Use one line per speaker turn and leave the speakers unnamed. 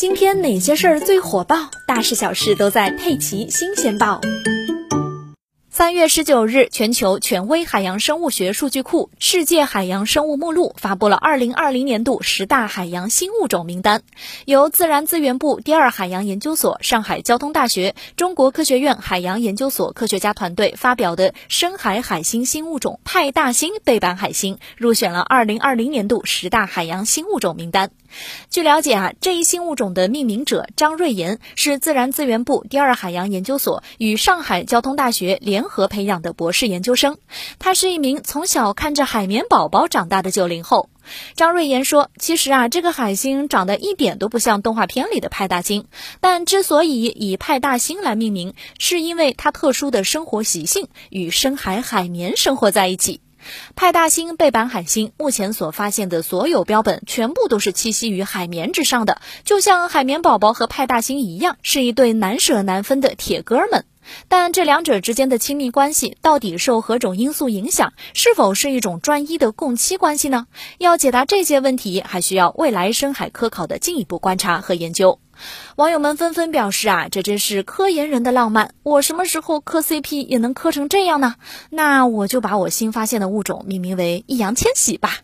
今天哪些事儿最火爆？大事小事都在《佩奇新鲜报》。三月十九日，全球权威海洋生物学数据库“世界海洋生物目录”发布了二零二零年度十大海洋新物种名单。由自然资源部第二海洋研究所、上海交通大学、中国科学院海洋研究所科学家团队发表的深海海星新物种派大星背板海星入选了二零二零年度十大海洋新物种名单。据了解啊，这一新物种的命名者张瑞岩是自然资源部第二海洋研究所与上海交通大学联合培养的博士研究生。他是一名从小看着海绵宝宝长大的九零后。张瑞岩说：“其实啊，这个海星长得一点都不像动画片里的派大星，但之所以以派大星来命名，是因为它特殊的生活习性与深海海绵生活在一起。”派大星背板海星目前所发现的所有标本，全部都是栖息于海绵之上的，就像海绵宝宝和派大星一样，是一对难舍难分的铁哥们。但这两者之间的亲密关系到底受何种因素影响？是否是一种专一的共栖关系呢？要解答这些问题，还需要未来深海科考的进一步观察和研究。网友们纷纷表示啊，这真是科研人的浪漫！我什么时候磕 CP 也能磕成这样呢？那我就把我新发现的物种命名为易烊千玺吧。